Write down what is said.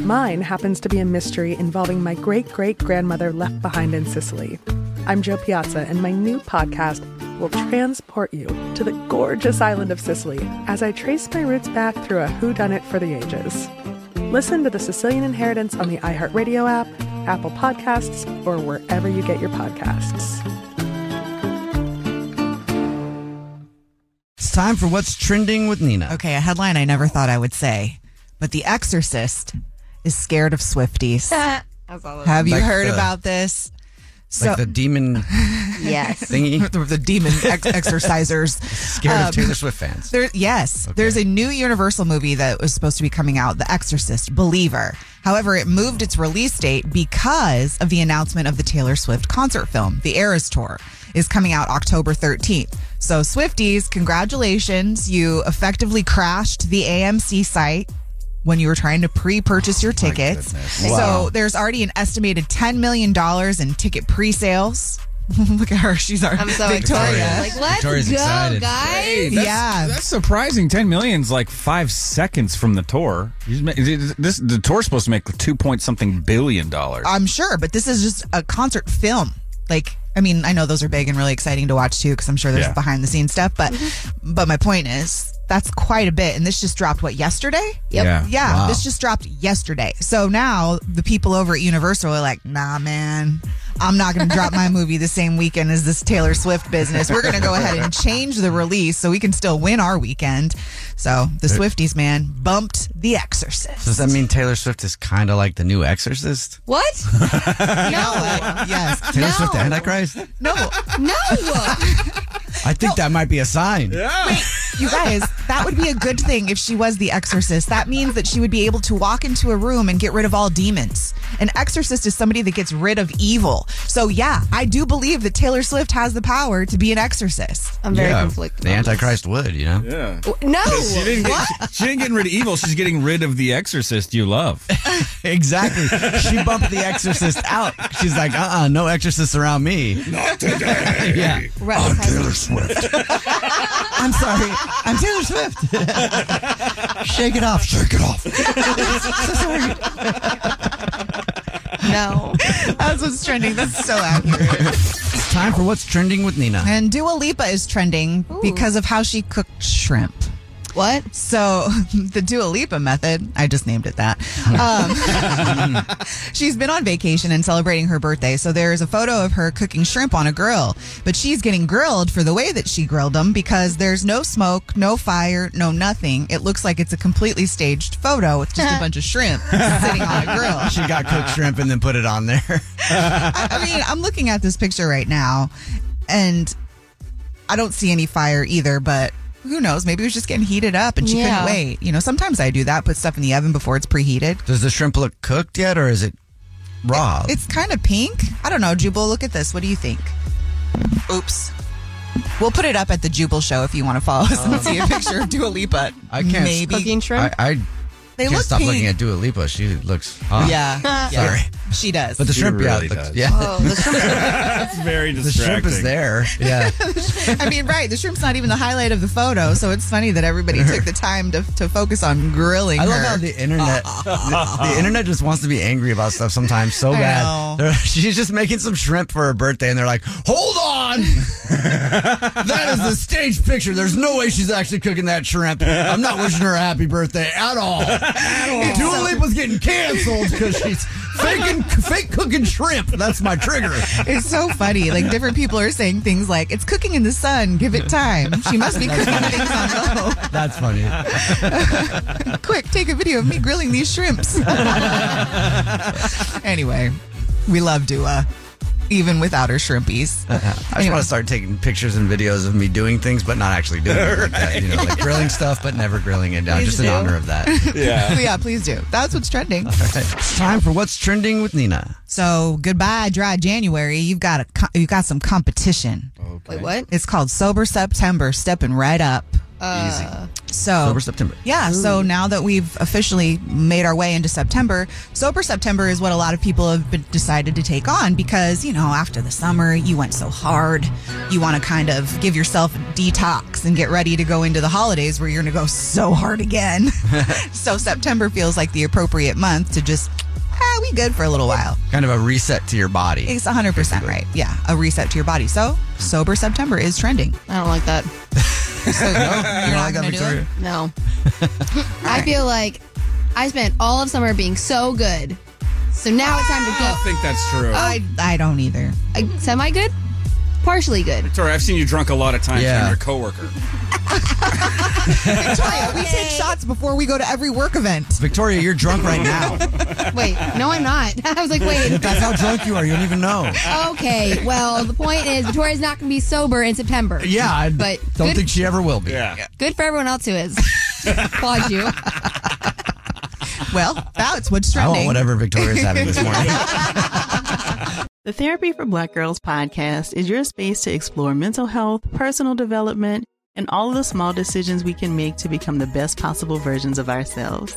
Mine happens to be a mystery involving my great great grandmother left behind in Sicily. I'm Jo Piazza, and my new podcast will transport you to the gorgeous island of Sicily as I trace my roots back through a whodunit for the ages. Listen to The Sicilian Inheritance on the iHeartRadio app, Apple Podcasts, or wherever you get your podcasts. It's time for what's trending with Nina. Okay, a headline I never thought I would say, but The Exorcist is scared of Swifties. Have you Like heard the- about this? like the demon Yes. thingy. the, the demon ex- exorcisers. Scared Um, of Taylor Swift fans. There, yes, there's a new Universal movie that was supposed to be coming out, The Exorcist Believer. However, it moved its release date because of the announcement of the Taylor Swift concert film, The Eras Tour, is coming out October 13th. So, Swifties, congratulations. You effectively crashed the AMC site when you were trying to pre-purchase your oh, tickets. goodness. So, there's already an estimated $10 million in ticket pre-sales. Look at her. She's our I'm so Victoria. excited. Like, let's Victoria's go, excited. guys. Hey, that's, Yeah. that's surprising. Ten million's like five seconds from the tour. You just ma- This the tour's supposed to make two point something billion dollars. I'm sure, but this is just a concert film. Like, I mean, I know those are big and really exciting to watch too, because I'm sure there's Yeah. behind the scenes stuff. But, mm-hmm. but my point is, that's quite a bit, and this just dropped what yesterday? Yep. Yeah. Yeah, Wow. this just dropped yesterday. So now the people over at Universal are like, nah, man, I'm not going to drop my movie the same weekend as this Taylor Swift business. We're going to go ahead and change the release so we can still win our weekend. So the Swifties, man, bumped The Exorcist. Does that mean Taylor Swift is kind of like the new Exorcist? What? no, yes, Taylor No. Swift the Antichrist? no. no. I think that might be a sign. Yeah, You guys, that would be a good thing if she was the exorcist. That means that she would be able to walk into a room and get rid of all demons. An exorcist is somebody that gets rid of evil. So, yeah, I do believe that Taylor Swift has the power to be an exorcist. I'm very Yeah, conflicted. The on this. Antichrist would, you know? Yeah. No. She didn't, get, she didn't get rid of evil. She's getting rid of the exorcist you love. Exactly. she bumped the Exorcist out. She's like, uh uh no exorcists around me. Not today. Yeah. Right. Taylor Swift. I'm sorry. I'm Taylor Swift. Shake it off. Shake it off. so sorry. No. That's what's trending. That's so accurate. It's time for what's trending with Nina. And Dua Lipa is trending because of how she cooked shrimp. What? So the Dua Lipa method, I just named it that. Um, she's been on vacation and celebrating her birthday. So there's a photo of her cooking shrimp on a grill, but she's getting grilled for the way that she grilled them because there's no smoke, no fire, no nothing. It looks like it's a completely staged photo with just a bunch of shrimp sitting on a grill. She got cooked shrimp and then put it on there. I, I mean, I'm looking at this picture right now and I don't see any fire either, but who knows? Maybe it was just getting heated up and she Yeah. couldn't wait. You know, sometimes I do that, put stuff in the oven before it's preheated. Does the shrimp look cooked yet or is it raw? It's kind of pink. I don't know, Jubal, look at this. What do you think? Oops. We'll put it up at the Jubal show if you want to follow us and oh. see a picture of Dua Lipa. I can't- Maybe. Cooking shrimp? I, I They can't look stop pink. looking at Dua Lipa. She looks hot. Yeah. yeah. Sorry. She does. But the shrimp, yeah, really the- does. yeah. Oh, the shrimp. That's very The shrimp is there. Yeah. I mean, right. The shrimp's not even the highlight of the photo, so it's funny that everybody took the time to, to focus on grilling I her. love how the internet, the, the internet just wants to be angry about stuff sometimes so I bad. know. They're- She's just making some shrimp for her birthday, and they're like, "Hold on, that is a staged picture. There's no way she's actually cooking that shrimp. I'm not wishing her a happy birthday at all. Dua Lipa's getting canceled because she's faking, fake cooking shrimp. That's my trigger. It's so funny. Like different people are saying things like, "It's cooking in the sun. Give it time. She must be cooking things on low. That's funny. Quick, take a video of me grilling these shrimps." anyway, we love Dua, even without her shrimpies. I just want to start taking pictures and videos of me doing things, but not actually doing it. Like that, you know, like grilling stuff, but never grilling it down. Please Just in honor of that. Yeah. yeah, please do. That's what's trending. It's time for what's trending with Nina. So goodbye, dry January. You've got a co- you've got some competition. Wait, what? It's called Sober September, stepping right up. Uh, So Sober September. Yeah, so now that we've officially made our way into September, Sober September is what a lot of people have been decided to take on because, you know, after the summer, you went so hard. You want to kind of give yourself detox and get ready to go into the holidays where you're going to go so hard again. so September feels like the appropriate month to just, ah, we good for a little while. Kind of a reset to your body. It's 100% right. Yeah, a reset to your body. So Sober September is trending. I don't like that. So you're not like that, going to do it? No. I feel like I spent all of summer being so good. So now it's time to I don't think that's true. I, I don't either. Uh, Semi good? Partially good. Victoria, I've seen you drunk a lot of times. Yeah. Yeah. You're a coworker. Victoria, we take shots before we go to every work event. Victoria, you're drunk right now. Wait, no, I'm not. I was like, wait. That's how drunk you are. You don't even know. Okay, well, the point is, Victoria's not going to be sober in September. Yeah, I But don't good- think she ever will be. Yeah. Good for everyone else who is. Applaud you. Well, that's what's trending. I want trending. whatever Victoria's having this morning. The Therapy for Black Girls podcast is your space to explore mental health, personal development, and all of the small decisions we can make to become the best possible versions of ourselves.